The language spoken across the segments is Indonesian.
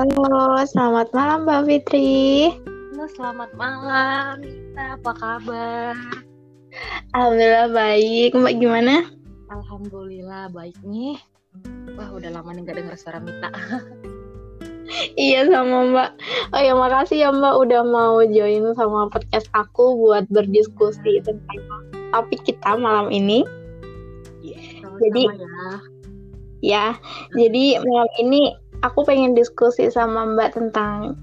Halo, selamat malam Mbak Fitri. Halo, selamat malam. Nita, apa kabar? Alhamdulillah baik. Mbak gimana? Alhamdulillah baik nih. Wah, udah lama nih gak dengar suara Mita. iya sama Mbak. Oh ya makasih ya Mbak udah mau join sama podcast aku buat berdiskusi tentang topik kita malam ini. Iya, Jadi ya. ya, jadi malam ini aku pengen diskusi sama Mbak tentang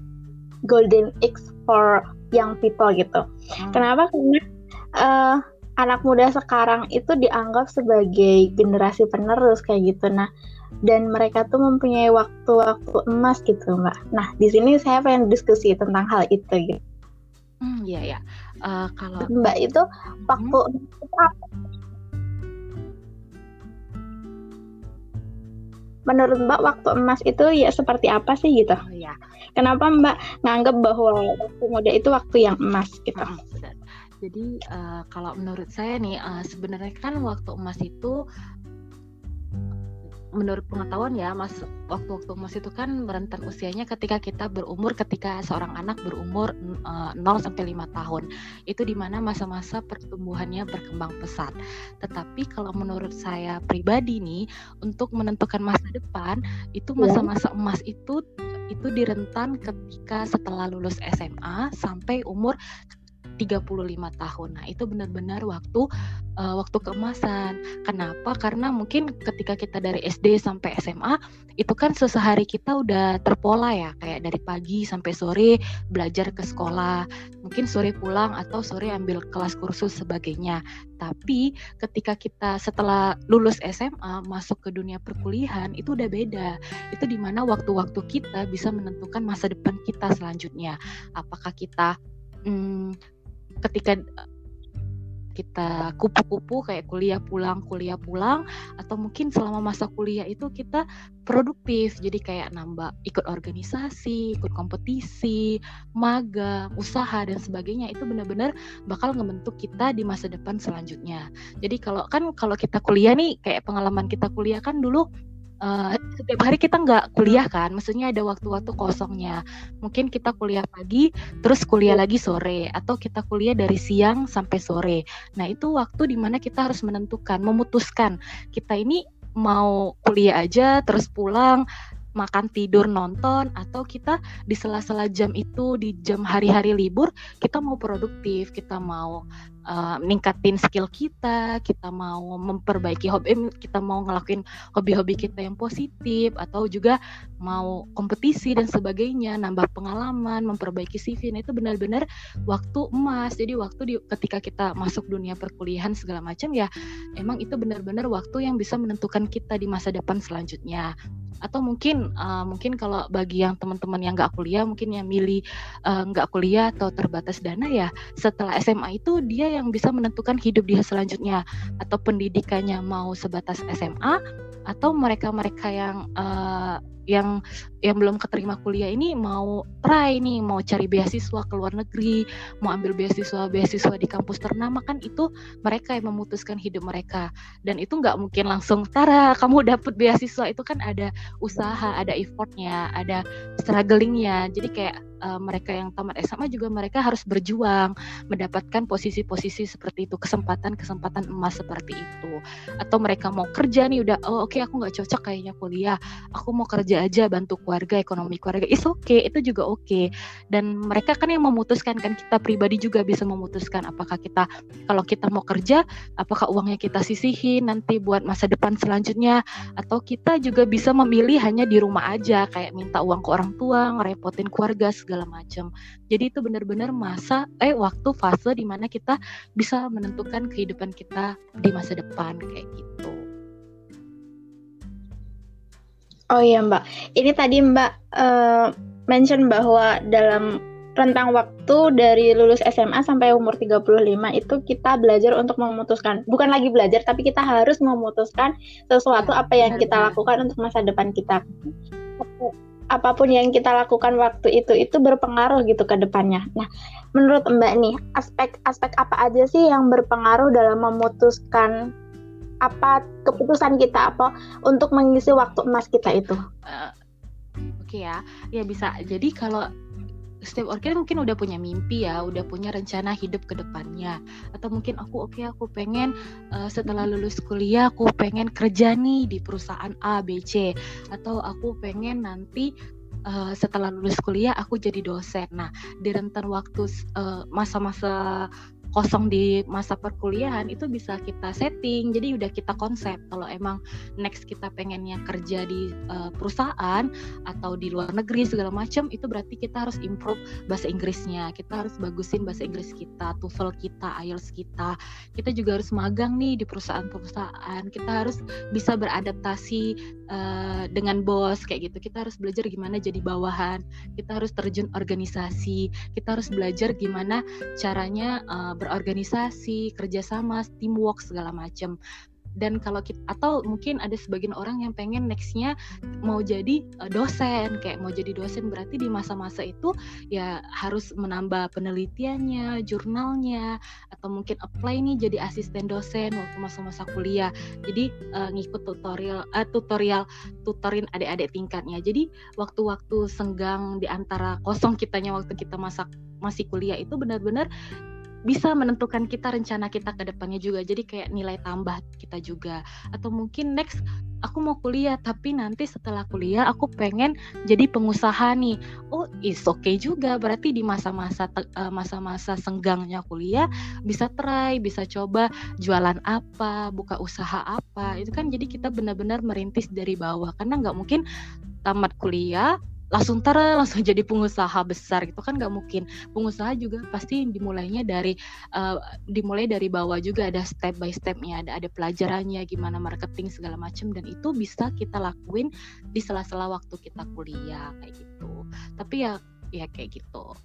golden age for young people gitu. Hmm. Kenapa? Karena uh, anak muda sekarang itu dianggap sebagai generasi penerus kayak gitu. Nah, dan mereka tuh mempunyai waktu-waktu emas gitu, Mbak. Nah, di sini saya pengen diskusi tentang hal itu gitu. Hmm, iya ya. Uh, kalau Mbak itu waktu hmm. Menurut Mbak waktu emas itu ya seperti apa sih gitu? Oh, ya. Kenapa Mbak nganggap bahwa waktu muda itu waktu yang emas gitu? Hmm, Jadi uh, kalau menurut saya nih uh, sebenarnya kan waktu emas itu menurut pengetahuan ya mas waktu-waktu emas itu kan merentan usianya ketika kita berumur ketika seorang anak berumur uh, 0 sampai 5 tahun. Itu di mana masa-masa pertumbuhannya berkembang pesat. Tetapi kalau menurut saya pribadi nih untuk menentukan masa depan itu iya. masa-masa emas itu itu direntan ketika setelah lulus SMA sampai umur 35 tahun. Nah, itu benar-benar waktu uh, waktu keemasan. Kenapa? Karena mungkin ketika kita dari SD sampai SMA itu kan sesehari kita udah terpola ya, kayak dari pagi sampai sore belajar ke sekolah, mungkin sore pulang atau sore ambil kelas kursus sebagainya. Tapi ketika kita setelah lulus SMA masuk ke dunia perkuliahan itu udah beda. Itu di mana waktu-waktu kita bisa menentukan masa depan kita selanjutnya. Apakah kita hmm, ketika kita kupu-kupu kayak kuliah pulang kuliah pulang atau mungkin selama masa kuliah itu kita produktif. Jadi kayak nambah ikut organisasi ikut kompetisi magang usaha dan sebagainya itu benar-benar bakal ngebentuk kita di masa depan selanjutnya. Jadi kalau kan kalau kita kuliah nih kayak pengalaman kita kuliah kan dulu uh, setiap hari kita nggak kuliah kan, maksudnya ada waktu-waktu kosongnya. Mungkin kita kuliah pagi, terus kuliah lagi sore, atau kita kuliah dari siang sampai sore. Nah itu waktu di mana kita harus menentukan, memutuskan kita ini mau kuliah aja, terus pulang, makan tidur nonton atau kita di sela-sela jam itu di jam hari-hari libur kita mau produktif kita mau uh, ningkatin skill kita, kita mau memperbaiki hobi, eh, kita mau ngelakuin hobi-hobi kita yang positif atau juga mau kompetisi dan sebagainya, nambah pengalaman, memperbaiki CV. Nah, itu benar-benar waktu emas. Jadi waktu di, ketika kita masuk dunia perkuliahan segala macam ya, emang itu benar-benar waktu yang bisa menentukan kita di masa depan selanjutnya. Atau mungkin uh, mungkin kalau bagi yang teman-teman yang nggak kuliah, mungkin yang milih nggak uh, kuliah atau terbatas dana ya, setelah SMA itu dia yang bisa menentukan hidup dia selanjutnya atau pendidikannya mau sebatas SMA atau mereka-mereka yang uh, yang yang belum keterima kuliah ini mau try nih mau cari beasiswa ke luar negeri mau ambil beasiswa beasiswa di kampus ternama kan itu mereka yang memutuskan hidup mereka. Dan itu nggak mungkin langsung tara kamu dapet beasiswa. Itu kan ada usaha ada effortnya ada strugglingnya. Jadi kayak uh, mereka yang tamat SMA juga mereka harus berjuang mendapatkan posisi-posisi seperti itu kesempatan-kesempatan emas seperti itu. Atau mereka mau kerja nih udah oh oke okay, aku nggak cocok kayaknya kuliah. Aku mau kerja aja bantu keluarga ekonomi keluarga. Is oke okay, itu juga oke okay. dan mereka kan yang memutuskan kan kita pribadi juga bisa memutuskan apakah kita kalau kita mau kerja apakah uangnya kita sisihin nanti buat masa depan selanjutnya. Atau kita juga bisa memilih hanya di rumah aja kayak minta uang ke orang tua ngerepotin keluarga segala macam. Jadi itu benar-benar masa eh waktu fase di mana kita bisa menentukan kehidupan kita di masa depan kayak gitu Oh iya Mbak, ini tadi Mbak uh, mention bahwa dalam rentang waktu dari lulus SMA sampai umur 35 itu kita belajar untuk memutuskan. Bukan lagi belajar tapi kita harus memutuskan sesuatu apa yang kita lakukan untuk masa depan kita. Apa pun yang kita lakukan waktu itu itu berpengaruh gitu ke depannya. Nah menurut Mbak nih aspek-aspek apa aja sih yang berpengaruh dalam memutuskan apa keputusan kita apa untuk mengisi waktu emas kita itu? Uh, Oke, okay ya ya bisa jadi kalau setiap orang mungkin udah punya mimpi ya, udah punya rencana hidup ke depannya. Atau mungkin aku oke okay, aku pengen uh, setelah lulus kuliah aku pengen kerja nih di perusahaan A, B, C atau aku pengen nanti uh, setelah lulus kuliah aku jadi dosen. Nah, di rentan waktu uh, masa-masa kosong di masa perkuliahan itu bisa kita setting. Jadi udah kita konsep. Kalau emang next kita pengennya kerja di uh, perusahaan atau di luar negeri segala macam itu berarti kita harus improve bahasa Inggrisnya. Kita harus bagusin bahasa Inggris kita TOEFL kita IELTS kita. Kita juga harus magang nih di perusahaan-perusahaan. Kita harus bisa beradaptasi uh, dengan bos kayak gitu. Kita harus belajar gimana jadi bawahan. Kita harus terjun organisasi. Kita harus belajar gimana caranya uh, berorganisasi, kerjasama, teamwork segala macam dan kalau kita atau mungkin ada sebagian orang yang pengen nextnya mau jadi uh, dosen kayak mau jadi dosen berarti di masa-masa itu ya harus menambah penelitiannya jurnalnya atau mungkin apply nih jadi asisten dosen waktu masa-masa kuliah. Jadi uh, ngikut tutorial uh, tutorial tutorin adik-adik tingkatnya. Jadi waktu-waktu senggang di antara kosong kitanya waktu kita masa masih kuliah itu benar-benar bisa menentukan kita rencana kita ke depannya juga. Jadi kayak nilai tambah kita juga. Atau mungkin next aku mau kuliah tapi nanti setelah kuliah aku pengen jadi pengusaha nih. Oh is okay juga. Berarti di masa-masa uh, masa-masa senggangnya kuliah bisa try bisa coba jualan apa buka usaha apa. Itu kan jadi kita benar-benar merintis dari bawah. Karena nggak mungkin tamat kuliah langsung ter langsung jadi pengusaha besar gitu kan nggak mungkin. Pengusaha juga pasti dimulainya dari uh, dimulai dari bawah juga ada step by stepnya ada ada pelajarannya gimana marketing segala macam dan itu bisa kita lakuin di sela-sela waktu kita kuliah kayak gitu. Tapi ya ya kayak gitu.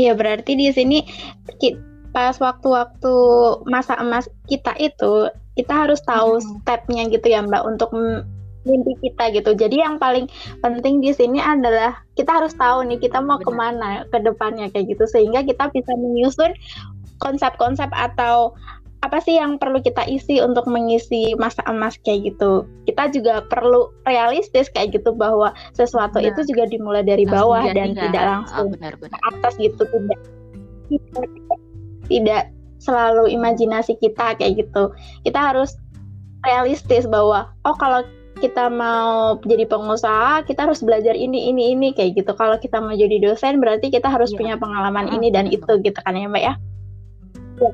Iya berarti di sini pas waktu-waktu masa emas kita itu kita harus tahu hmm. stepnya gitu ya Mbak untuk mimpi kita gitu. Jadi yang paling penting di sini adalah kita harus tahu nih kita mau Benar. ke mana ke depannya kayak gitu sehingga kita bisa menyusun konsep-konsep atau apa sih yang perlu kita isi untuk mengisi masa emas kayak gitu. Kita juga perlu realistis kayak gitu bahwa sesuatu benar. itu juga dimulai dari langsung bawah dan tidak langsung oh, benar, benar. atas gitu tidak tidak, tidak selalu imajinasi kita kayak gitu. Kita harus realistis bahwa oh kalau kita mau jadi pengusaha, kita harus belajar ini, ini, ini kayak gitu. Kalau kita mau jadi dosen, berarti kita harus ya. punya pengalaman ini dan itu gitu kan ya Mbak ya. ya.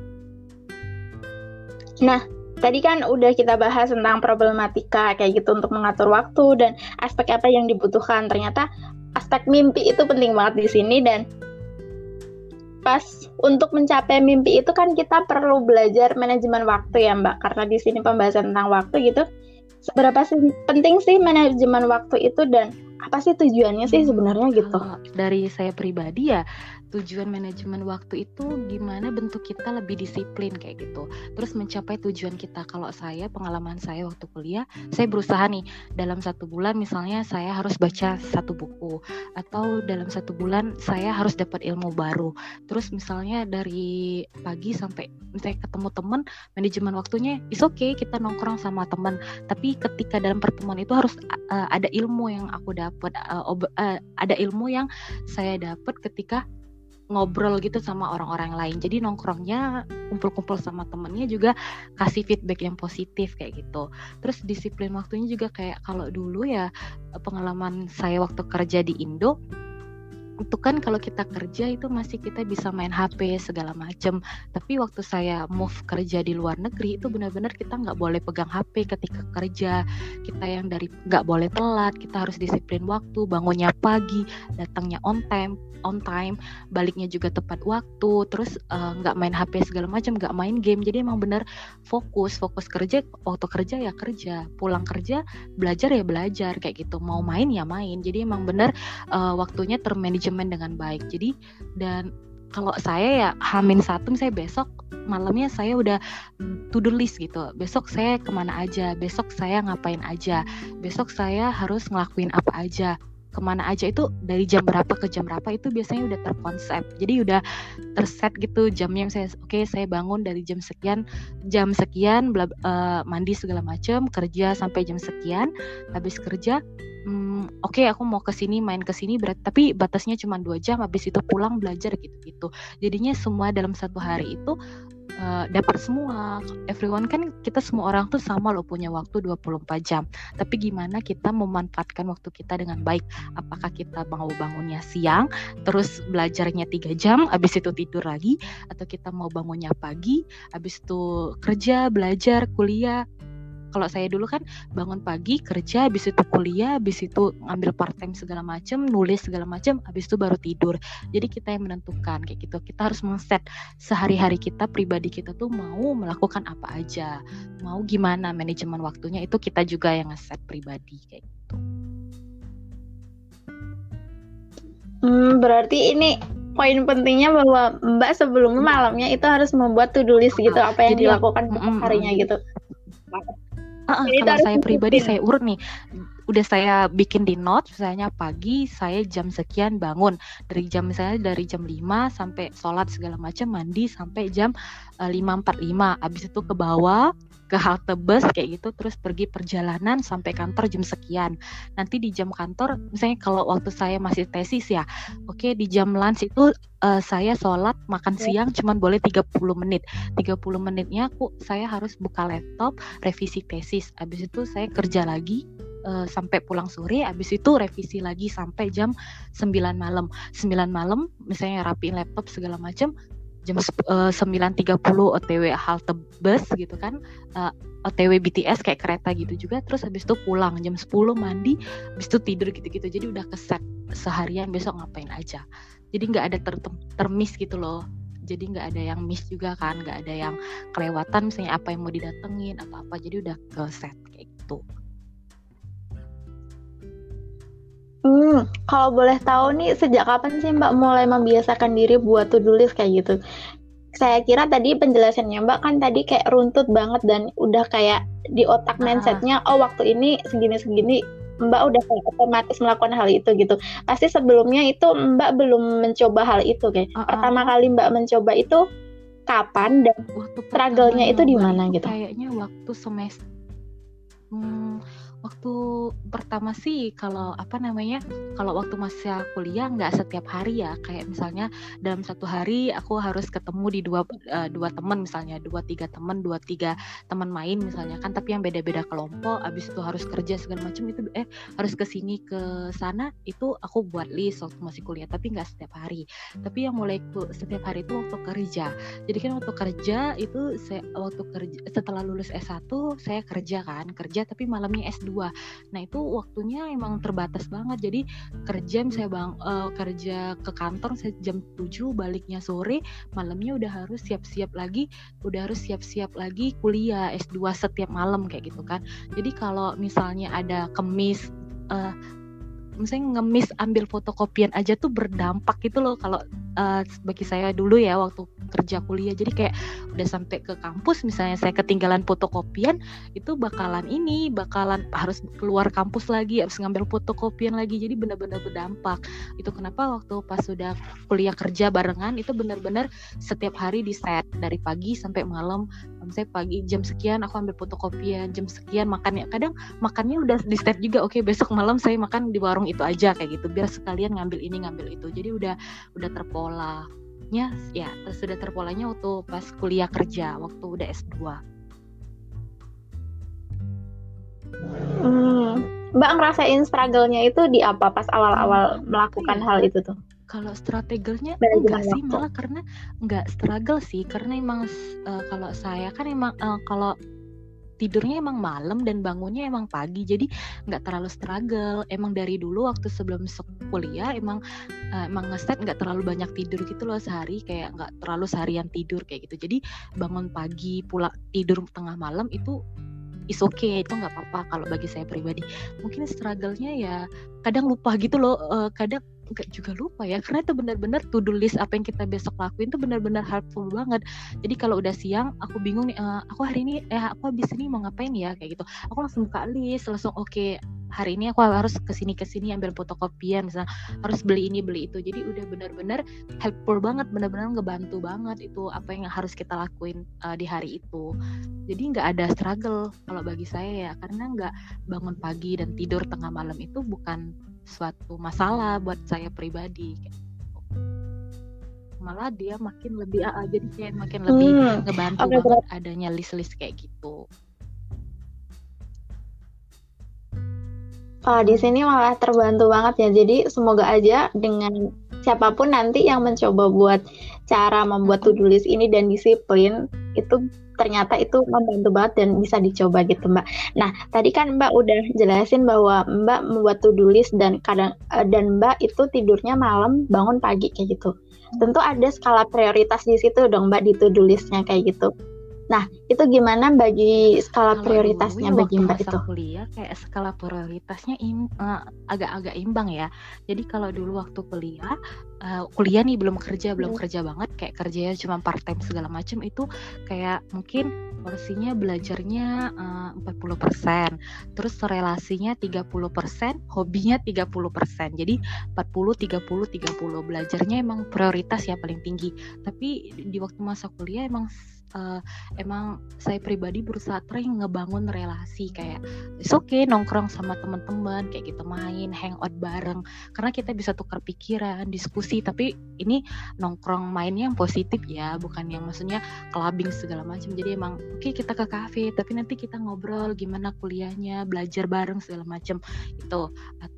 Nah, tadi kan udah kita bahas tentang problematika kayak gitu untuk mengatur waktu dan aspek apa yang dibutuhkan. Ternyata aspek mimpi itu penting banget di sini dan pas untuk mencapai mimpi itu kan kita perlu belajar manajemen waktu ya Mbak. Karena di sini pembahasan tentang waktu gitu seberapa sih penting sih manajemen waktu itu dan apa sih tujuannya sih sebenarnya gitu? Dari saya pribadi ya tujuan manajemen waktu itu gimana bentuk kita lebih disiplin kayak gitu. Terus mencapai tujuan kita. Kalau saya pengalaman saya waktu kuliah saya berusaha nih dalam satu bulan misalnya saya harus baca satu buku atau dalam satu bulan saya harus dapat ilmu baru. Terus misalnya dari pagi sampai saya ketemu teman manajemen waktunya is okay kita nongkrong sama teman tapi ketika dalam pertemuan itu harus uh, ada ilmu yang aku dapat uh, uh, ada ilmu yang saya dapat ketika ngobrol gitu sama orang-orang lain. Jadi nongkrongnya kumpul-kumpul sama temennya juga kasih feedback yang positif kayak gitu. Terus disiplin waktunya juga kayak kalau dulu ya pengalaman saya waktu kerja di Indo itu kan kalau kita kerja itu masih kita bisa main HP segala macem. Tapi waktu saya move kerja di luar negeri itu benar-benar kita nggak boleh pegang HP ketika kerja. Kita yang dari nggak boleh telat kita harus disiplin waktu bangunnya pagi datangnya on time on time baliknya juga tepat waktu terus eh, nggak uh, main HP segala macam nggak main game. Jadi emang benar fokus fokus kerja waktu kerja ya kerja. Pulang kerja belajar ya belajar. Kayak gitu mau main ya main. Jadi emang benar uh, waktunya termanage manajemen dengan baik. Jadi dan kalau saya ya hamin satu saya besok malamnya saya udah to do list gitu. Besok saya ke mana aja? Besok saya ngapain aja? Besok saya harus ngelakuin apa aja ke mana aja itu dari jam berapa ke jam berapa itu biasanya udah terkonsep. Jadi udah terset gitu jamnya saya oke okay, saya bangun dari jam sekian jam sekian bla, uh, mandi segala macam kerja sampai jam sekian habis kerja hmm, oke okay, aku mau ke sini main ke sini tapi batasnya cuma dua jam habis itu pulang belajar gitu gitu jadinya semua dalam satu hari itu uh, dapat semua. Everyone kan kita semua orang tuh sama loh punya waktu 24 jam. Tapi gimana kita memanfaatkan waktu kita dengan baik? Apakah kita mau bangunnya siang, terus belajarnya tiga jam, habis itu tidur lagi, atau kita mau bangunnya pagi, habis itu kerja, belajar, kuliah, kalau saya dulu kan bangun pagi kerja habis itu kuliah habis itu ngambil part time segala macam nulis segala macam habis itu baru tidur. Jadi kita yang menentukan kayak gitu. Kita harus men-set sehari-hari kita pribadi kita tuh mau melakukan apa aja. Mau gimana manajemen waktunya itu kita juga yang nge-set pribadi kayak gitu. Hmm, berarti ini poin pentingnya bahwa Mbak sebelum malamnya itu harus membuat to-do list gitu apa yang Jadi, dilakukan mm, harinya gitu. Uh, uh, kalau saya pribadi saya urut nih. Udah saya bikin di note misalnya pagi saya jam sekian bangun. Dari jam misalnya dari jam 5 sampai sholat segala macam mandi sampai jam uh, 5.45 habis itu ke bawah ke halte bus kayak gitu terus pergi perjalanan sampai kantor jam sekian. Nanti di jam kantor misalnya kalau waktu saya masih tesis ya oke okay, di jam lunch itu uh, saya sholat makan siang cuman boleh 30 menit. 30 menitnya aku saya harus buka laptop revisi tesis. Habis itu saya kerja lagi uh, sampai pulang sore. Habis itu revisi lagi sampai jam 9 malam. 9 malam misalnya rapiin laptop segala macam jam uh, 9.30 OTW halte bus gitu kan uh, eh, OTW BTS kayak kereta gitu juga terus habis itu pulang jam 10 mandi habis itu tidur gitu-gitu. Jadi udah keset seharian besok ngapain aja. Jadi nggak ada ter termis gitu loh. Jadi nggak ada yang miss juga kan nggak ada yang kelewatan misalnya apa yang mau didatengin atau apa jadi udah keset kayak gitu Hmm, kalau boleh tahu nih sejak kapan sih Mbak mulai membiasakan diri buat to-do list kayak gitu? Saya kira tadi penjelasannya Mbak kan tadi kayak runtut banget dan udah kayak di otak mindsetnya, oh waktu ini segini-segini Mbak udah kayak otomatis melakukan hal itu gitu. Pasti sebelumnya itu Mbak belum mencoba hal itu kayak. Uh -uh. Pertama kali Mbak mencoba itu kapan dan struggle-nya itu di mana gitu? Kayaknya waktu semester hmm, waktu pertama sih kalau apa namanya kalau waktu masa kuliah nggak setiap hari ya. Kayak misalnya dalam satu hari aku harus ketemu di dua uh, dua teman misalnya dua tiga teman dua tiga teman main misalnya kan. Tapi yang beda-beda kelompok abis itu harus kerja segala macam itu eh harus ke sini ke sana itu aku buat list waktu masih kuliah. Tapi nggak setiap hari. Tapi yang mulai setiap hari itu waktu kerja. Jadi kan waktu kerja itu saya waktu kerja setelah lulus S1 saya kerja kan. Kerja tapi malamnya S2 Nah itu waktunya emang terbatas banget. Jadi kerja saya bang uh, kerja ke kantor saya jam 7 baliknya sore, malamnya udah harus siap-siap lagi, udah harus siap-siap lagi kuliah S2 setiap malam kayak gitu kan. Jadi kalau misalnya ada kemis uh, misalnya ngemis ambil fotokopian aja tuh berdampak gitu loh kalau uh, bagi saya dulu ya waktu kerja kuliah. Jadi kayak udah sampai ke kampus misalnya saya ketinggalan fotokopian itu bakalan ini bakalan harus keluar kampus lagi harus ngambil fotokopian lagi. Jadi benar-benar berdampak. Itu kenapa waktu pas sudah kuliah kerja barengan itu benar-benar setiap hari di set dari pagi sampai malam misalnya pagi jam sekian aku ambil fotokopian jam sekian makannya. Kadang makannya udah di set juga oke besok malam saya makan di warung itu aja kayak gitu. Biar sekalian ngambil ini ngambil itu. Jadi udah udah terpolanya ya sudah terpolanya waktu pas kuliah kerja waktu udah S2 hmm, Mbak ngerasain struggle-nya itu di apa? Pas awal-awal melakukan hal itu tuh kalau strateginya enggak sih malah karena enggak struggle sih. Karena emang uh, kalau saya kan emang uh, kalau tidurnya emang malam dan bangunnya emang pagi jadi nggak terlalu struggle. Emang dari dulu waktu sebelum kuliah emang uh, emang ngeset nggak terlalu banyak tidur gitu loh sehari kayak nggak terlalu seharian tidur kayak gitu. Jadi bangun pagi pulang tidur tengah malam itu is okay itu nggak apa-apa kalau bagi saya pribadi. Mungkin struggle-nya ya kadang lupa gitu loh uh, kadang nggak juga lupa ya karena itu benar-benar to do list apa yang kita besok lakuin itu benar-benar helpful banget. Jadi kalau udah siang aku bingung nih uh, aku hari ini eh aku habis ini mau ngapain ya? Kayak gitu. Aku langsung buka list langsung oke okay, hari ini aku harus ke sini ke sini ambil fotokopian misalnya harus beli ini beli itu. Jadi udah benar-benar helpful banget benar-benar ngebantu banget itu apa yang harus kita lakuin uh, di hari itu. Jadi nggak ada struggle kalau bagi saya ya karena nggak bangun pagi dan tidur tengah malam itu bukan suatu masalah buat saya pribadi gitu. malah dia makin lebih uh, jadi kayak makin lebih hmm. ngebantu okay, banget adanya list-list kayak gitu Wah, di sini malah terbantu banget ya. Jadi semoga aja dengan siapa pun nanti yang mencoba buat cara membuat to-do list ini dan disiplin itu ternyata itu membantu banget dan bisa dicoba gitu Mbak. Nah tadi kan Mbak udah jelasin bahwa Mbak membuat to-do list dan kadang eh, dan Mbak itu tidurnya malam bangun pagi kayak gitu. Tentu ada skala prioritas di situ dong Mbak di to-do listnya kayak gitu. Nah, itu gimana bagi skala Kalau prioritasnya dulu, bagi Mbak itu? kuliah kayak skala prioritasnya im, uh, agak-agak imbang ya. Jadi kalau dulu waktu kuliah, uh, kuliah nih belum kerja, belum hmm. kerja banget, kayak kerjanya cuma part time segala macam itu kayak mungkin porsinya belajarnya uh, 40%, terus relasinya 30%, hobinya 30%. Jadi 40 30 30 belajarnya emang prioritas ya paling tinggi. Tapi di waktu masa kuliah emang uh, emang saya pribadi berusaha tering ngebangun relasi kayak it's okay nongkrong sama teman-teman kayak gitu main hangout bareng. Karena kita bisa tukar pikiran diskusi tapi ini nongkrong mainnya yang positif ya bukan yang maksudnya clubbing segala macam. Jadi emang oke okay, kita ke kafe tapi nanti kita ngobrol gimana kuliahnya belajar bareng segala macam itu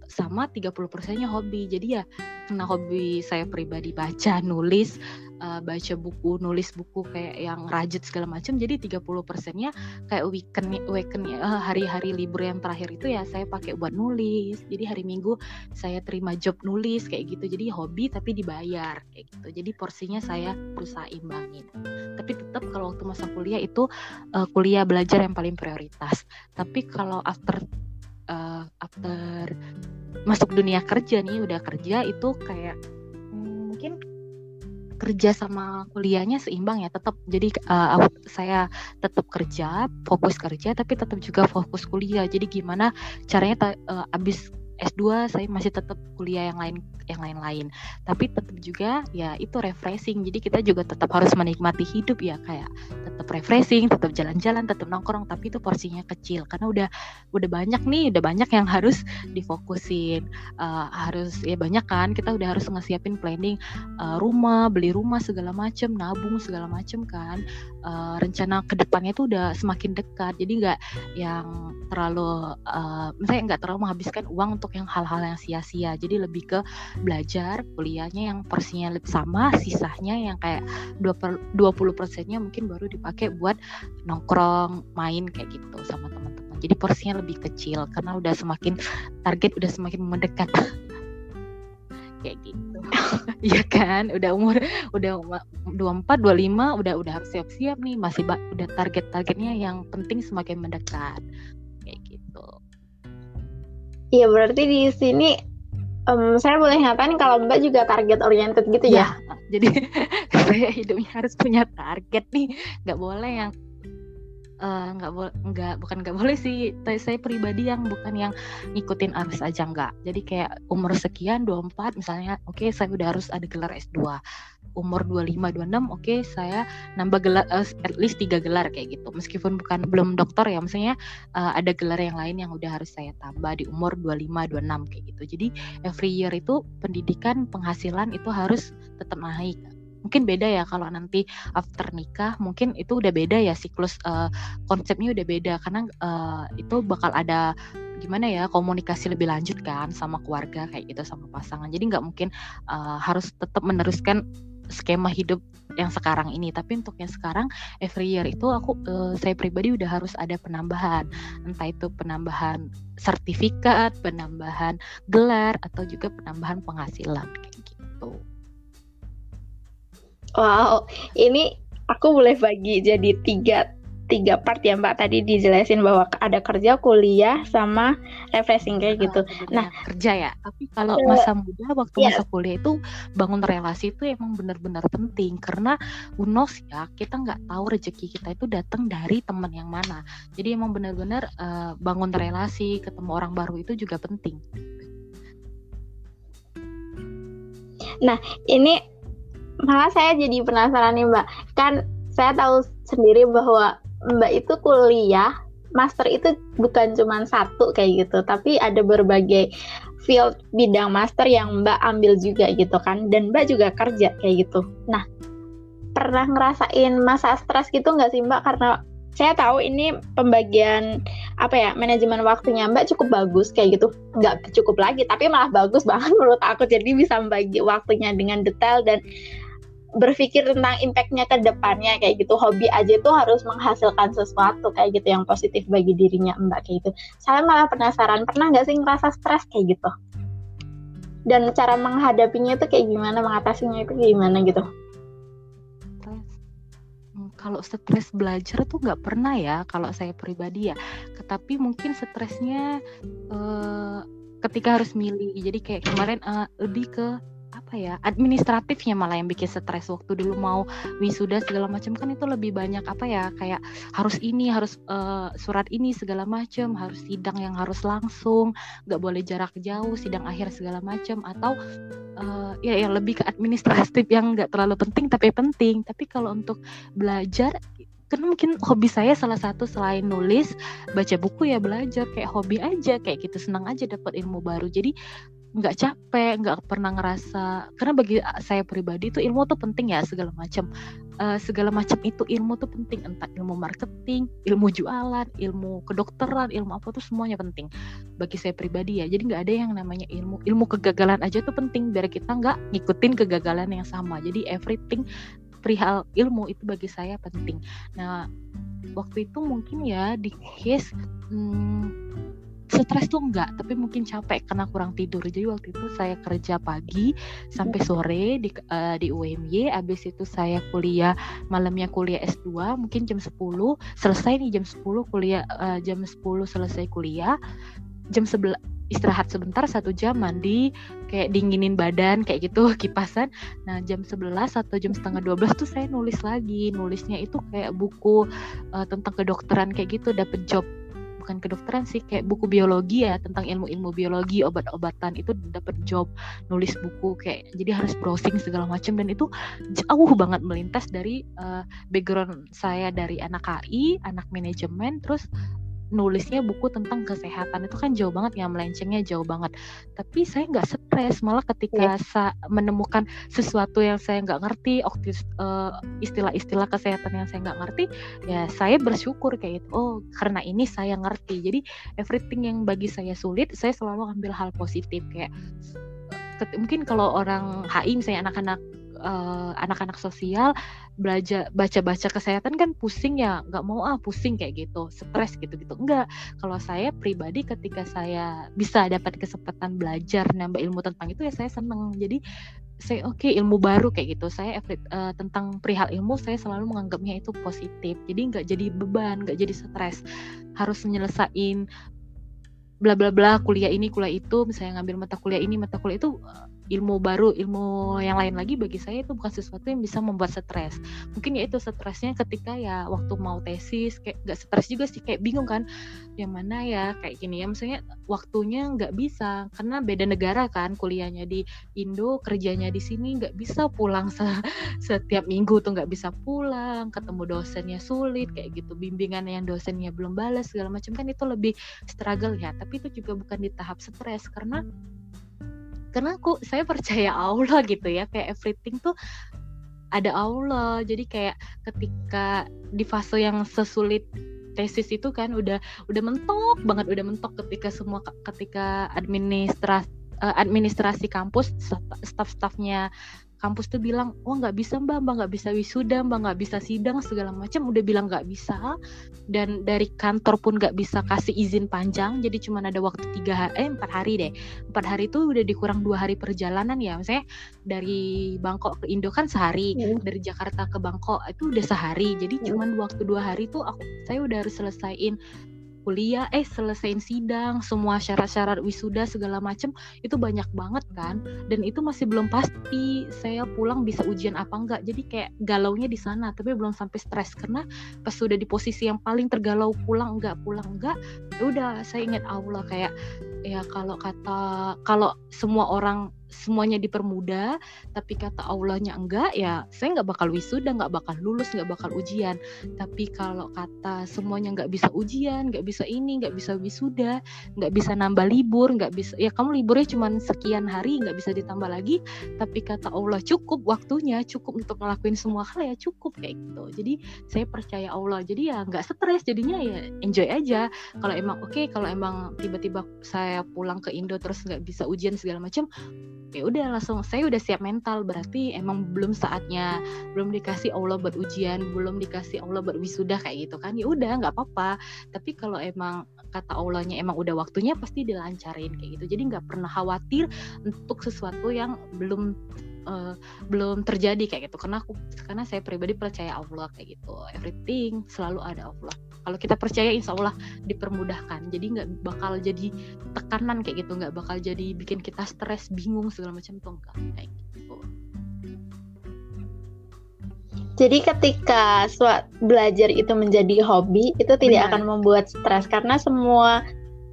sama 30 persennya hobi. Jadi ya karena hobi saya pribadi baca nulis uh, baca buku, nulis buku kayak yang rajut segala macam. Jadi 30 persennya kayak weekend weekend uh, hari-hari libur yang terakhir itu ya saya pakai buat nulis. Jadi hari Minggu saya terima job nulis kayak gitu. Jadi hobi tapi dibayar kayak gitu. Jadi porsinya saya berusaha imbangin. Tapi tetap kalau waktu masa kuliah itu uh, kuliah belajar yang paling prioritas. Tapi kalau after uh, after masuk dunia kerja nih udah kerja itu kayak kerja sama kuliahnya seimbang ya tetap jadi uh, saya tetap kerja fokus kerja tapi tetap juga fokus kuliah. Jadi gimana caranya uh, abis S2 saya masih tetap kuliah yang lain yang lain-lain. Tapi tetap juga ya itu refreshing. Jadi kita juga tetap harus menikmati hidup ya kayak tetap refreshing tetap jalan-jalan tetap nongkrong. Tapi itu porsinya kecil karena udah udah banyak nih udah banyak yang harus difokusin. Uh, harus ya banyak kan kita udah harus ngesiapin planning uh, rumah beli rumah segala macem nabung segala macem kan. Uh, rencana ke depannya itu udah semakin dekat. Jadi nggak yang terlalu uh, misalnya nggak terlalu menghabiskan uang untuk yang hal-hal yang sia-sia. Jadi lebih ke belajar kuliahnya yang porsinya lebih sama sisanya yang kayak 20 persennya mungkin baru dipakai buat nongkrong main kayak gitu sama teman-teman. Jadi porsinya lebih kecil karena udah semakin target udah semakin mendekat. Kayak gitu. Iya kan? Udah umur udah 24 25 udah udah harus siap-siap nih. Masih udah target-targetnya yang penting semakin mendekat Iya berarti di sini um, saya boleh ngatain kalau Mbak juga target oriented gitu ya? ya? Jadi saya hidupnya harus punya target nih, nggak boleh yang eh, nggak uh, boleh nggak bukan nggak boleh sih saya pribadi yang bukan yang ngikutin arus aja nggak jadi kayak umur sekian 24 misalnya oke okay, saya udah harus ada gelar S2 umur 25 26 oke okay, saya nambah gelar uh, at least tiga gelar kayak gitu. Meskipun bukan belum dokter ya maksudnya uh, ada gelar yang lain yang udah harus saya tambah di umur 25 26 kayak gitu. Jadi every year itu pendidikan penghasilan itu harus tetap naik. Mungkin beda ya kalau nanti after nikah mungkin itu udah beda ya siklus uh, konsepnya udah beda. Karena uh, itu bakal ada gimana ya komunikasi lebih lanjut kan sama keluarga kayak gitu sama pasangan. Jadi nggak mungkin uh, harus tetap meneruskan skema hidup yang sekarang ini. Tapi untuk yang sekarang every year itu aku uh, saya pribadi udah harus ada penambahan. Entah itu penambahan sertifikat penambahan gelar atau juga penambahan penghasilan kayak gitu. Wow ini aku boleh bagi jadi tiga tiga part ya Mbak tadi dijelasin bahwa ada kerja, kuliah, sama refreshing kayak gitu. Uh, nah kerja ya. Tapi kalau uh, masa muda waktu yeah. masa kuliah itu bangun relasi itu emang benar-benar penting karena unos ya kita nggak tahu rezeki kita itu datang dari teman yang mana. Jadi emang benar-benar uh, bangun relasi, ketemu orang baru itu juga penting. Nah ini malah saya jadi penasaran nih Mbak. Kan saya tahu sendiri bahwa Mbak itu kuliah master itu bukan cuma satu kayak gitu, tapi ada berbagai field bidang master yang Mbak ambil juga gitu kan, dan Mbak juga kerja kayak gitu. Nah, pernah ngerasain masa stres gitu nggak sih Mbak? Karena saya tahu ini pembagian apa ya manajemen waktunya Mbak cukup bagus kayak gitu, nggak cukup lagi, tapi malah bagus banget menurut aku. Jadi bisa membagi waktunya dengan detail dan berpikir tentang impactnya ke depannya kayak gitu. Hobi aja tuh harus menghasilkan sesuatu kayak gitu yang positif bagi dirinya mbak kayak gitu. Saya malah penasaran pernah nggak sih ngerasa stres kayak gitu? Dan cara menghadapinya itu kayak gimana mengatasinya itu gimana gitu? Hmm, kalau stres belajar tuh nggak pernah ya kalau saya pribadi ya. Tetapi mungkin stresnya uh, ketika harus milih. Jadi kayak kemarin uh, lebih ke apa ya administratifnya malah yang bikin stres waktu dulu mau wisuda segala macam kan itu lebih banyak apa ya kayak harus ini harus uh, surat ini segala macam harus sidang yang harus langsung nggak boleh jarak jauh sidang akhir segala macam atau uh, ya yang lebih ke administratif yang nggak terlalu penting tapi penting. Tapi kalau untuk belajar karena mungkin hobi saya salah satu selain nulis baca buku ya belajar. Kayak hobi aja kayak gitu senang aja dapat ilmu baru. Jadi nggak capek, nggak pernah ngerasa karena bagi saya pribadi itu ilmu tuh penting ya segala macam uh, segala macam itu ilmu tuh penting entah ilmu marketing, ilmu jualan, ilmu kedokteran, ilmu apa tuh semuanya penting bagi saya pribadi ya. Jadi nggak ada yang namanya ilmu ilmu kegagalan aja tuh penting biar kita nggak ngikutin kegagalan yang sama. Jadi everything perihal ilmu itu bagi saya penting. Nah waktu itu mungkin ya di case hmm, stres tuh enggak tapi mungkin capek karena kurang tidur. Jadi waktu itu saya kerja pagi sampai sore di uh, di UMY abis itu saya kuliah malamnya kuliah S2 mungkin jam 10 selesai nih jam 10 kuliah uh, jam 10 selesai kuliah jam 11 istirahat sebentar satu jam mandi kayak dinginin badan kayak gitu kipasan. Nah jam 11 atau jam setengah 12 tuh saya nulis lagi. Nulisnya itu kayak buku uh, tentang kedokteran kayak gitu dapet job bukan kedokteran sih kayak buku biologi ya tentang ilmu-ilmu biologi obat-obatan itu dapat job nulis buku kayak jadi harus browsing segala macam dan itu jauh banget melintas dari uh, background saya dari anak KI anak manajemen terus nulisnya buku tentang kesehatan. Itu kan jauh banget ya melencengnya jauh banget. Tapi saya nggak stres malah ketika yeah. saya menemukan sesuatu yang saya nggak ngerti uh, istilah-istilah kesehatan yang saya nggak ngerti ya saya bersyukur kayak gitu. Oh karena ini saya ngerti. Jadi everything yang bagi saya sulit saya selalu ambil hal positif. Kayak mungkin kalau orang HI misalnya anak-anak uh, anak-anak sosial belajar baca-baca kesehatan kan pusing ya nggak mau ah pusing kayak gitu stres gitu gitu enggak kalau saya pribadi ketika saya bisa dapat kesempatan belajar nambah ilmu tentang itu ya saya seneng. Jadi saya oke okay, ilmu baru kayak gitu. Saya uh, tentang perihal ilmu saya selalu menganggapnya itu positif. Jadi nggak jadi beban nggak jadi stres. Harus menyelesaikan bla bla bla kuliah ini kuliah itu misalnya ngambil mata kuliah ini mata kuliah itu ilmu baru ilmu yang lain lagi bagi saya itu bukan sesuatu yang bisa membuat stres. Mungkin ya itu stresnya ketika ya waktu mau tesis kayak gak stres juga sih kayak bingung kan yang mana ya kayak gini ya. Misalnya waktunya nggak bisa karena beda negara kan kuliahnya di Indo kerjanya di sini nggak bisa pulang se setiap minggu tuh nggak bisa pulang ketemu dosennya sulit kayak gitu bimbingan yang dosennya belum balas segala macam kan itu lebih struggle ya. Tapi itu juga bukan di tahap stres karena karena aku saya percaya Allah gitu ya. Kayak everything tuh ada Allah. Jadi kayak ketika di fase yang sesulit tesis itu kan udah udah mentok banget udah mentok ketika semua ketika administrasi uh, administrasi kampus staff-staffnya kampus tuh bilang oh nggak bisa mbak. Mbak nggak bisa wisuda mbak nggak bisa sidang segala macam. Udah bilang nggak bisa. Dan dari kantor pun nggak bisa kasih izin panjang. Jadi cuma ada waktu tiga hari eh empat hari deh. Empat hari itu udah dikurang dua hari perjalanan ya. Misalnya dari Bangkok ke Indo kan sehari hmm. dari Jakarta ke Bangkok itu udah sehari. Jadi hmm. cuma waktu dua hari tuh aku saya udah harus selesaiin kuliah eh selesaiin sidang semua syarat-syarat wisuda segala macem itu banyak banget kan? Dan itu masih belum pasti saya pulang bisa ujian apa enggak. Jadi kayak galaunya di sana tapi belum sampai stres. Karena pas sudah di posisi yang paling tergalau pulang enggak pulang enggak ya udah saya ingat Allah kayak ya kalau kata kalau semua orang semuanya dipermudah tapi kata Allahnya enggak ya saya nggak bakal wisuda nggak bakal lulus nggak bakal ujian. Tapi kalau kata semuanya nggak bisa ujian nggak bisa ini nggak bisa wisuda nggak bisa nambah libur nggak bisa ya kamu liburnya cuma sekian hari nggak bisa ditambah lagi tapi kata Allah cukup waktunya cukup untuk ngelakuin semua hal ya cukup kayak gitu. Jadi saya percaya Allah jadi ya nggak stres jadinya ya enjoy aja. Kalau emang oke okay, kalau emang tiba-tiba saya pulang ke Indo terus nggak bisa ujian segala macam ya udah langsung saya udah siap mental berarti emang belum saatnya belum dikasih Allah buat ujian belum dikasih Allah buat wisuda kayak gitu kan? Ya udah nggak apa-apa. Tapi kalau emang kata Allahnya emang udah waktunya pasti dilancarin kayak gitu. Jadi nggak pernah khawatir untuk sesuatu yang belum uh, belum terjadi kayak gitu. Karena aku karena saya pribadi percaya Allah kayak gitu. Everything selalu ada Allah kalau kita percaya insya Allah dipermudahkan. Jadi nggak bakal jadi tekanan kayak gitu. Nggak bakal jadi bikin kita stres bingung segala macam tuh enggak kayak gitu. Jadi ketika belajar itu menjadi hobi itu tidak Benar. akan membuat stres. Karena semua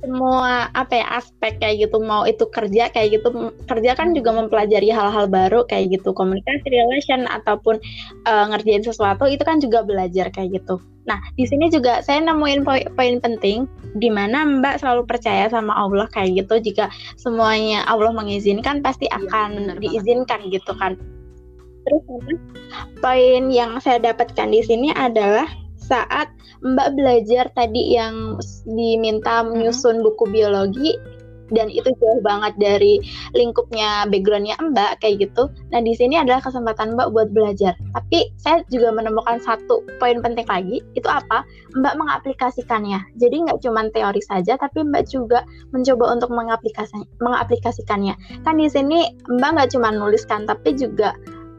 semua apa ya aspek kayak gitu mau itu kerja kayak gitu kerja kan juga mempelajari hal-hal baru kayak gitu komunikasi relation ataupun uh, ngerjain sesuatu itu kan juga belajar kayak gitu nah di sini juga saya nemuin poin, poin penting di mana Mbak selalu percaya sama Allah kayak gitu jika semuanya Allah mengizinkan pasti iya, akan ya, diizinkan banget. gitu kan terus poin yang saya dapatkan di sini adalah saat Mbak belajar tadi yang diminta menyusun buku biologi dan itu jauh banget dari lingkupnya backgroundnya Mbak kayak gitu. Nah di sini adalah kesempatan Mbak buat belajar. Tapi saya juga menemukan satu poin penting lagi itu apa? Mbak mengaplikasikannya. Jadi nggak cuma teori saja, tapi Mbak juga mencoba untuk mengaplikasi mengaplikasikannya. Kan di sini Mbak nggak cuma nuliskan, tapi juga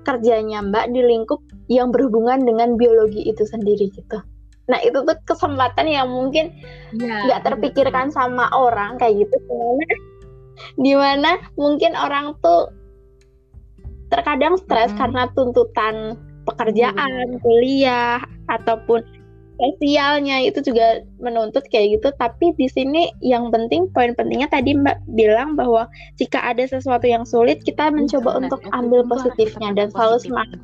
kerjanya Mbak di lingkup yang berhubungan dengan biologi itu sendiri gitu. Nah itu tuh kesempatan yang mungkin iya, nggak ya, terpikirkan betul. sama orang kayak gitu di mana di mana mungkin orang tuh terkadang stres hmm. karena tuntutan pekerjaan, hmm. kuliah ataupun sosialnya itu juga menuntut kayak gitu. Tapi di sini yang penting poin pentingnya tadi Mbak bilang bahwa jika ada sesuatu yang sulit kita mencoba untuk ambil positifnya dan selalu semangat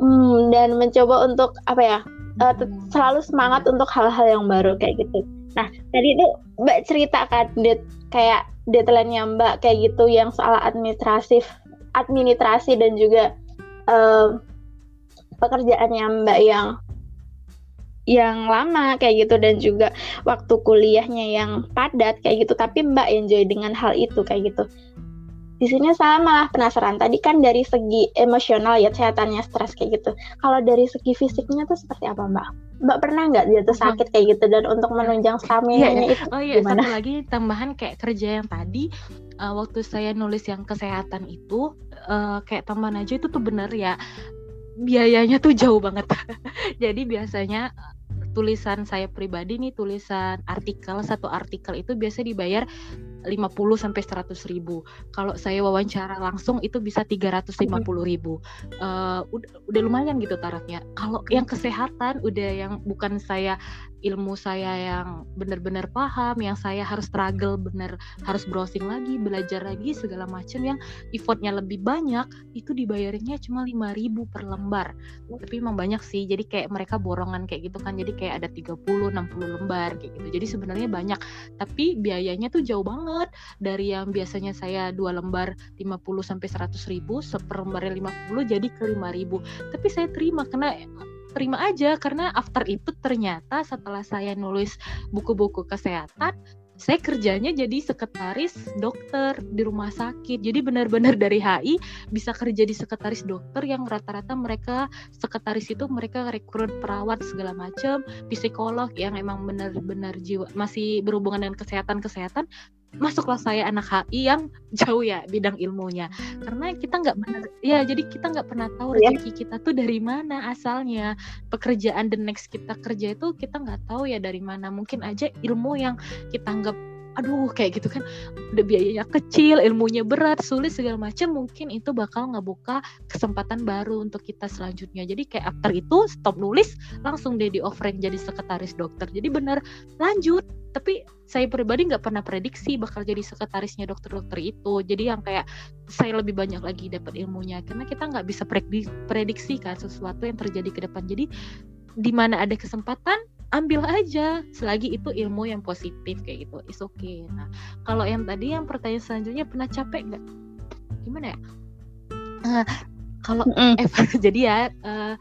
hmm, dan mencoba untuk apa ya uh, selalu semangat untuk hal-hal yang baru kayak gitu. Nah tadi itu Mbak cerita kan det kayak deadline-nya Mbak kayak gitu yang soal administratif, administrasi dan juga uh, pekerjaannya Mbak yang yang lama kayak gitu dan juga waktu kuliahnya yang padat kayak gitu. Tapi Mbak enjoy dengan hal itu kayak gitu. Di sini saya malah penasaran. Tadi kan dari segi emosional ya kesehatannya stres kayak gitu. Kalau dari segi fisiknya tuh seperti apa mbak? Mbak pernah nggak jatuh sakit kayak gitu? Dan untuk menunjang stamina iya, itu oh iya gimana? satu lagi tambahan kayak kerja yang tadi uh, waktu saya nulis yang kesehatan itu uh, kayak tambahan aja itu tuh bener ya biayanya tuh jauh banget jadi biasanya tulisan saya pribadi nih tulisan artikel satu artikel itu biasa dibayar 50 sampai 100 ribu. Kalau saya wawancara langsung itu bisa 350 ribu. Uh, udah, udah lumayan gitu tarafnya. Kalau yang kesehatan udah yang bukan saya ilmu saya yang benar-benar paham, yang saya harus struggle bener harus browsing lagi, belajar lagi segala macam yang effortnya lebih banyak, itu dibayarnya cuma 5000 per lembar. Tapi emang banyak sih, jadi kayak mereka borongan kayak gitu kan. Jadi kayak ada 30, 60 lembar kayak gitu. Jadi sebenarnya banyak, tapi biayanya tuh jauh banget dari yang biasanya saya dua lembar 50 sampai 100 ribu, seper lembarnya 50 jadi ke 5000. Tapi saya terima karena terima aja karena after itu ternyata setelah saya nulis buku-buku kesehatan saya kerjanya jadi sekretaris dokter di rumah sakit. Jadi benar-benar dari HI bisa kerja di sekretaris dokter yang rata-rata mereka sekretaris itu mereka rekrut perawat segala macam, psikolog yang emang benar-benar jiwa masih berhubungan dengan kesehatan-kesehatan masuklah saya anak HI yang jauh ya bidang ilmunya. Karena kita nggak ya jadi kita nggak pernah tahu iya. rezeki kita tuh dari mana asalnya. Pekerjaan the next kita kerja itu kita nggak tahu ya dari mana. Mungkin aja ilmu yang kita anggap aduh kayak gitu kan. Udah biayanya kecil ilmunya berat sulit segala macam mungkin itu bakal ngebuka kesempatan baru untuk kita selanjutnya. Jadi kayak after itu stop nulis langsung deh di offering jadi sekretaris dokter. Jadi benar lanjut. Tapi saya pribadi nggak pernah prediksi bakal jadi sekretarisnya dokter-dokter itu. Jadi yang kayak saya lebih banyak lagi dapat ilmunya. Karena kita nggak bisa prediksi kan sesuatu yang terjadi ke depan. Jadi di mana ada kesempatan ambil aja. Selagi itu ilmu yang positif kayak gitu is okay. Nah kalau yang tadi yang pertanyaan selanjutnya pernah capek nggak? Gimana ya? Uh, kalau mm. eh, jadi ya uh,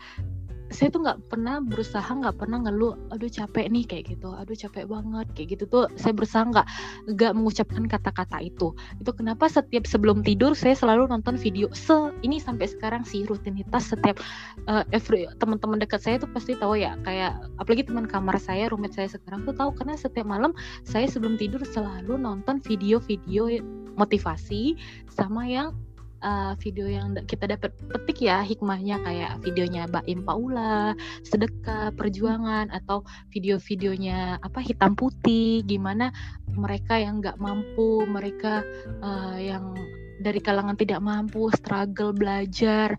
saya tuh nggak pernah berusaha nggak pernah ngeluh aduh capek nih kayak gitu. Aduh capek banget kayak gitu tuh saya berusaha nggak nggak mengucapkan kata-kata itu. Itu kenapa setiap sebelum tidur saya selalu nonton video se ini sampai sekarang sih rutinitas setiap uh, every teman-teman dekat saya tuh pasti tahu ya kayak apalagi teman kamar saya roommate saya sekarang tuh tahu. Karena setiap malam saya sebelum tidur selalu nonton video-video motivasi sama yang uh, video yang kita dapat petik ya hikmahnya kayak videonya Mbak Paula, sedekah, perjuangan atau video-videonya apa hitam putih, gimana mereka yang nggak mampu, mereka uh, yang dari kalangan tidak mampu, struggle belajar,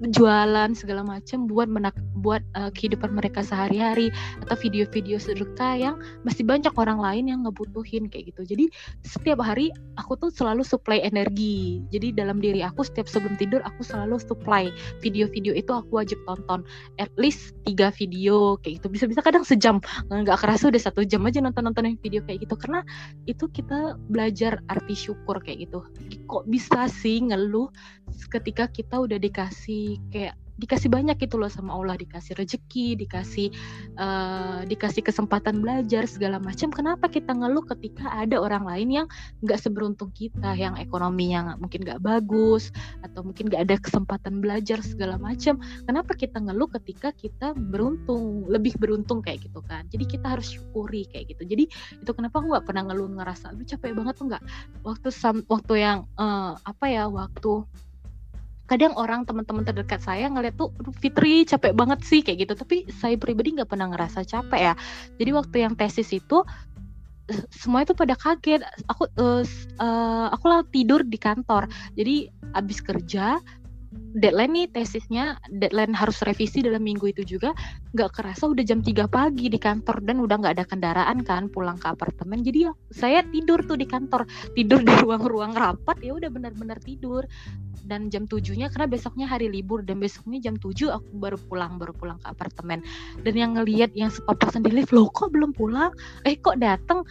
jualan segala macam buat menak buat uh, kehidupan mereka sehari-hari atau video-video sedekah yang masih banyak orang lain yang ngebutuhin kayak gitu. Jadi setiap hari aku tuh selalu supply energi. Jadi dalam diri aku setiap sebelum tidur aku selalu supply video-video itu aku wajib tonton at least tiga video kayak gitu. Bisa-bisa kadang sejam nggak kerasa udah satu jam aja nonton-nonton video kayak gitu karena itu kita belajar arti syukur kayak gitu. Kok bisa sih ngeluh ketika kita udah dikasih kayak dikasih banyak gitu loh sama Allah. Dikasih rezeki dikasih uh, dikasih kesempatan belajar segala macam. Kenapa kita ngeluh ketika ada orang lain yang nggak seberuntung kita? Yang ekonominya mungkin nggak bagus atau mungkin nggak ada kesempatan belajar segala macam. Kenapa kita ngeluh ketika kita beruntung lebih beruntung kayak gitu kan? Jadi kita harus syukuri kayak gitu. Jadi itu kenapa aku nggak pernah ngeluh ngerasa aduh capek banget tuh nggak? Waktu waktu yang uh, apa ya waktu kadang orang teman-teman terdekat saya ngeliat tuh Fitri capek banget sih kayak gitu. Tapi saya pribadi nggak pernah ngerasa capek ya. Jadi waktu yang tesis itu semua itu pada kaget. Aku uh, uh, aku lah tidur di kantor. Jadi abis kerja deadline nih tesisnya deadline harus revisi dalam minggu itu juga nggak kerasa udah jam 3 pagi di kantor dan udah nggak ada kendaraan kan pulang ke apartemen. Jadi ya saya tidur tuh di kantor tidur di ruang-ruang rapat ya udah benar-benar tidur. Dan jam tujuhnya karena besoknya hari libur dan besoknya jam 7 aku baru pulang baru pulang ke apartemen. Dan yang ngelihat yang sepapasan di lift loh kok belum pulang? Eh kok datang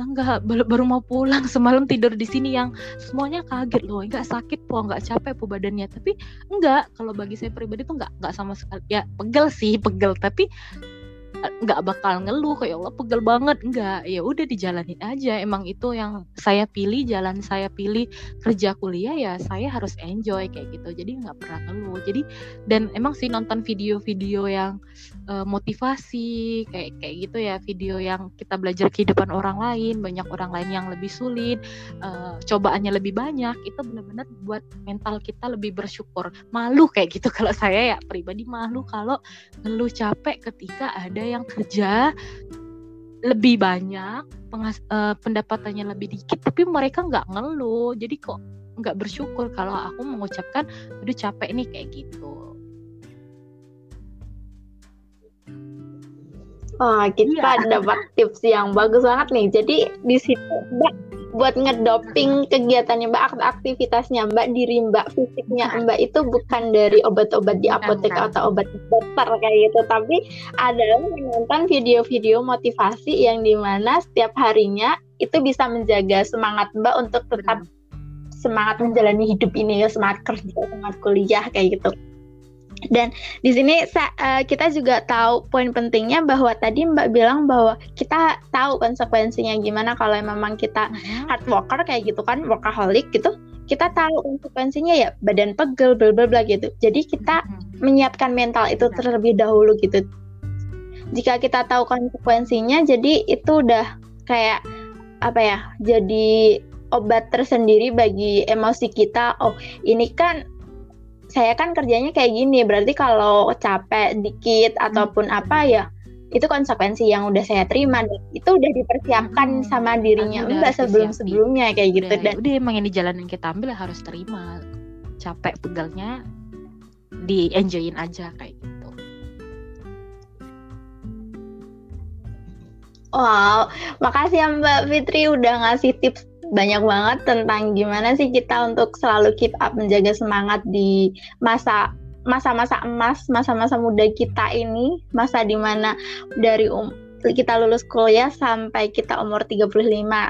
enggak baru, baru mau pulang semalam tidur di sini yang semuanya kaget loh. Enggak sakit po enggak capek po badannya. Tapi enggak kalau bagi saya pribadi tuh enggak enggak sama sekali. Ya pegel sih pegel. Tapi nggak bakal ngeluh kayak Allah pegel banget. Nggak ya udah dijalanin aja. Emang itu yang saya pilih jalan saya pilih kerja kuliah ya saya harus enjoy kayak gitu. Jadi nggak pernah ngeluh. Jadi dan emang sih nonton video-video yang uh, motivasi kayak kayak gitu ya video yang kita belajar kehidupan orang lain banyak orang lain yang lebih sulit uh, cobaannya lebih banyak itu benar-benar buat mental kita lebih bersyukur. Malu kayak gitu kalau saya ya pribadi malu kalau ngeluh capek ketika ada yang kerja lebih banyak penghas uh, pendapatannya lebih dikit tapi mereka nggak ngeluh jadi kok nggak bersyukur kalau aku mengucapkan udah capek nih kayak gitu Wah, kita iya. dapat tips yang bagus banget nih. Jadi di situ buat ngedoping kegiatannya Mbak aktivitasnya Mbak diri Mbak fisiknya Mbak itu bukan dari obat-obat di apotek atau obat dokter kayak gitu tapi adalah menonton video-video motivasi yang di mana setiap harinya itu bisa menjaga semangat Mbak untuk tetap semangat menjalani hidup ini ya semangat kerja semangat kuliah kayak gitu Dan di sini uh, kita juga tahu poin pentingnya bahwa tadi Mbak bilang bahwa kita tahu konsekuensinya gimana kalau memang kita mm-hmm. hard worker kayak gitu kan, workaholic gitu. Kita tahu konsekuensinya ya badan pegel bla bla bla gitu. Jadi kita hmm. menyiapkan mental itu terlebih dahulu gitu. Jika kita tahu konsekuensinya jadi itu udah kayak apa ya? Jadi obat tersendiri bagi emosi kita. Oh, ini kan saya kan kerjanya kayak gini berarti kalau capek dikit ataupun hmm. apa ya itu konsekuensi yang udah saya terima dan itu udah dipersiapkan hmm. sama dirinya mbak sebelum sebelumnya kayak gitu udah, dan udah emang ini jalan yang kita ambil harus terima capek pegalnya di enjoyin aja kayak gitu Wow, makasih ya Mbak Fitri udah ngasih tips banyak banget tentang gimana sih kita untuk selalu keep up menjaga semangat di masa masa-masa emas, masa-masa muda kita ini, masa di mana dari um, kita lulus kuliah sampai kita umur 35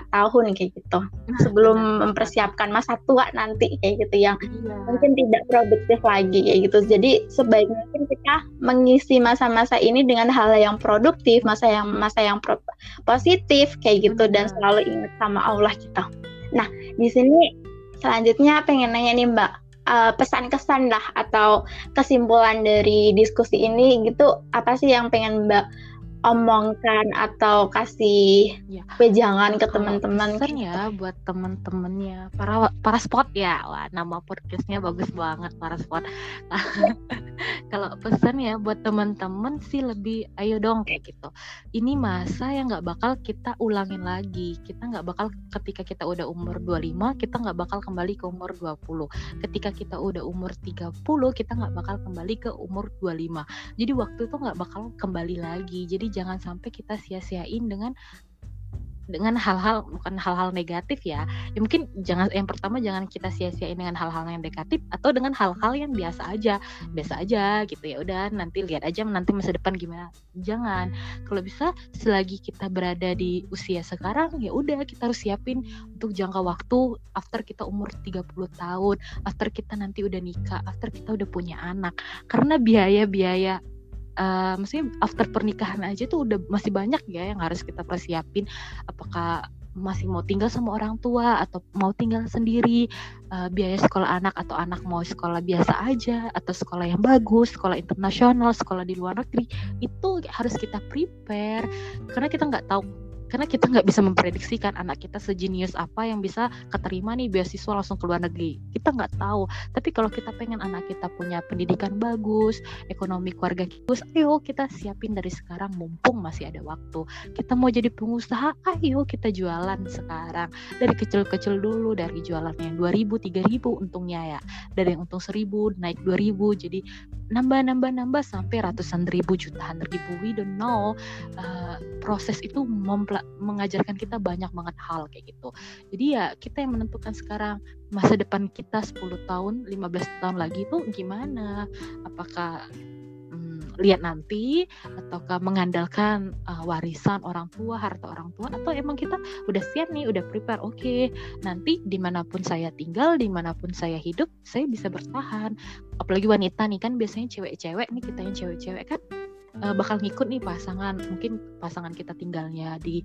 tahun kayak gitu. Sebelum mempersiapkan masa tua nanti kayak gitu yang iya. mungkin tidak produktif lagi kayak gitu. Jadi sebaiknya mungkin kita mengisi masa-masa ini dengan hal yang produktif, masa yang masa yang pro positif kayak gitu dan selalu ingat sama Allah kita. Nah, di sini selanjutnya pengen nanya nih Mbak, uh, pesan-kesan lah atau kesimpulan dari diskusi ini gitu apa sih yang pengen Mbak omongkan atau kasih ya. wejangan ke teman-teman kan ya buat teman-temannya para para spot ya. Wah nama podcastnya bagus banget para spot. Kalau pesan ya buat teman-teman sih lebih ayo dong kayak gitu. Ini masa yang nggak bakal kita ulangin lagi. Kita nggak bakal ketika kita udah umur 25 kita nggak bakal kembali ke umur 20 ketika kita udah umur 30 kita nggak bakal kembali ke umur 25 jadi waktu itu nggak bakal kembali lagi. Jadi jangan sampai kita sia-siain dengan dengan hal-hal bukan hal-hal negatif ya. ya mungkin jangan yang pertama jangan kita sia-siain dengan hal-hal yang negatif atau dengan hal-hal yang biasa aja. Biasa aja gitu ya udah nanti lihat aja nanti masa depan gimana. Jangan. Kalau bisa selagi kita berada di usia sekarang ya udah kita harus siapin untuk jangka waktu after kita umur 30 tahun after kita nanti udah nikah after kita udah punya anak. Karena biaya-biaya uh, maksudnya after pernikahan aja tuh udah masih banyak ya yang harus kita persiapin. Apakah masih mau tinggal sama orang tua atau mau tinggal sendiri uh, biaya sekolah anak atau anak mau sekolah biasa aja atau sekolah yang bagus sekolah internasional sekolah di luar negeri. Itu harus kita prepare. Karena kita nggak tahu karena kita nggak bisa memprediksikan anak kita sejenius apa yang bisa keterima nih beasiswa langsung ke luar negeri. Kita nggak tahu. Tapi kalau kita pengen anak kita punya pendidikan bagus ekonomi keluarga bagus ayo kita siapin dari sekarang mumpung masih ada waktu. Kita mau jadi pengusaha ayo kita jualan sekarang. Dari kecil-kecil dulu dari jualan yang 2000 3000 untungnya ya. Dari yang untung 1000 naik 2000 jadi nambah nambah nambah sampai ratusan ribu jutaan ribu. We don't know. Uh, proses itu mengajarkan kita banyak banget hal kayak gitu. Jadi ya kita yang menentukan sekarang masa depan kita 10 tahun 15 tahun lagi itu gimana? Apakah lihat nanti ataukah mengandalkan uh, warisan orang tua harta orang tua? Atau emang kita udah siap nih udah prepare oke okay, nanti di mana pun saya tinggal di mana pun saya hidup saya bisa bertahan. Apalagi wanita nih kan biasanya cewek-cewek nih kita yang cewek-cewek kan uh, bakal ngikut nih pasangan mungkin pasangan kita tinggalnya di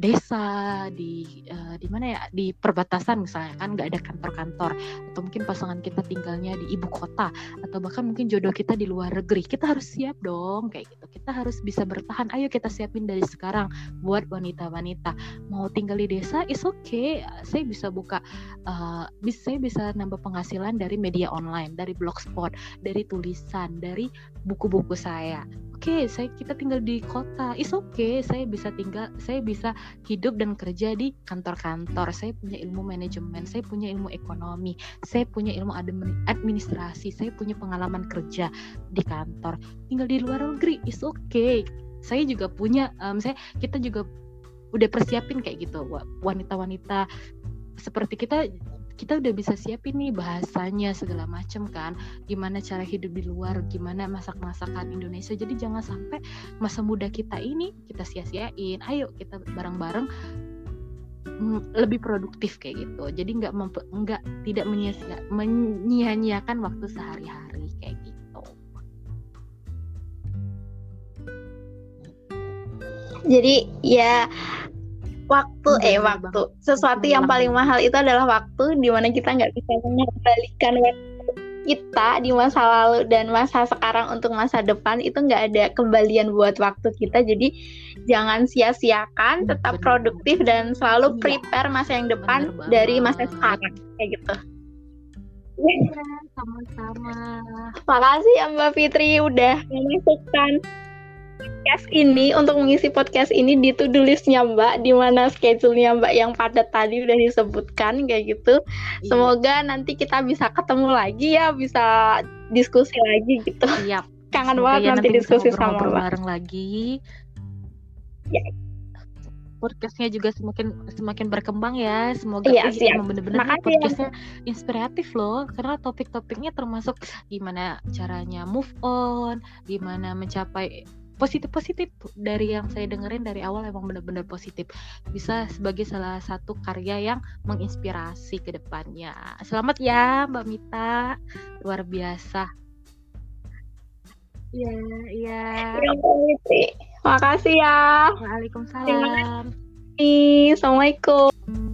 desa di uh, di mana ya di perbatasan misalnya kan nggak ada kantor-kantor. Atau mungkin pasangan kita tinggalnya di ibu kota atau bahkan mungkin jodoh kita di luar negeri. Kita harus siap dong kayak gitu. Kita harus bisa bertahan. Ayo kita siapin dari sekarang buat wanita-wanita. Mau tinggal di desa is okay. Saya bisa buka uh, bisa saya bisa nambah penghasilan dari media online dari blogspot dari tulisan dari buku-buku saya okay, saya kita tinggal di kota. Is okay saya bisa tinggal saya bisa hidup dan kerja di kantor-kantor. Saya punya ilmu manajemen saya punya ilmu ekonomi saya punya ilmu administrasi saya punya pengalaman kerja di kantor. Tinggal di luar negeri is okay. Saya juga punya um, saya kita juga udah persiapin kayak gitu wanita-wanita. Seperti kita kita udah bisa siapin nih bahasanya segala macem kan. Gimana cara hidup di luar gimana masak masakan Indonesia. Jadi jangan sampai masa muda kita ini kita sia-siain. Ayo kita bareng-bareng mm, lebih produktif kayak gitu. Jadi nggak nggak tidak menyia-nyiakan waktu sehari-hari kayak gitu. Jadi ya waktu eh waktu. Sesuatu yang paling mahal itu adalah waktu di mana kita nggak bisa mengembalikan waktu kita di masa lalu dan masa sekarang untuk masa depan. Itu nggak ada kembalian buat waktu kita. Jadi jangan sia-siakan tetap bener, produktif dan selalu iya. prepare masa yang depan dari masa sekarang. Kayak gitu. Ya, sama-sama. Makasih ya Mbak Fitri udah memasukkan podcast ini untuk mengisi podcast ini di to-do listnya Mbak, di mana schedule-nya Mbak yang padat tadi udah disebutkan kayak gitu. Iya. Semoga nanti kita bisa ketemu lagi ya, bisa diskusi lagi gitu. Siap. Kangen Semoga banget ya nanti, nanti diskusi sama Mbak. bareng lagi. Ya podcastnya juga semakin semakin berkembang ya. Semoga iya, siap. bener-bener podcastnya inspiratif loh, karena topik-topiknya termasuk gimana caranya move on, gimana mencapai positif-positif dari yang saya dengerin dari awal emang bener-bener positif bisa sebagai salah satu karya yang menginspirasi ke depannya selamat ya Mbak Mita luar biasa Iya, iya. Ya, Makasih ya. Waalaikumsalam. Assalamualaikum.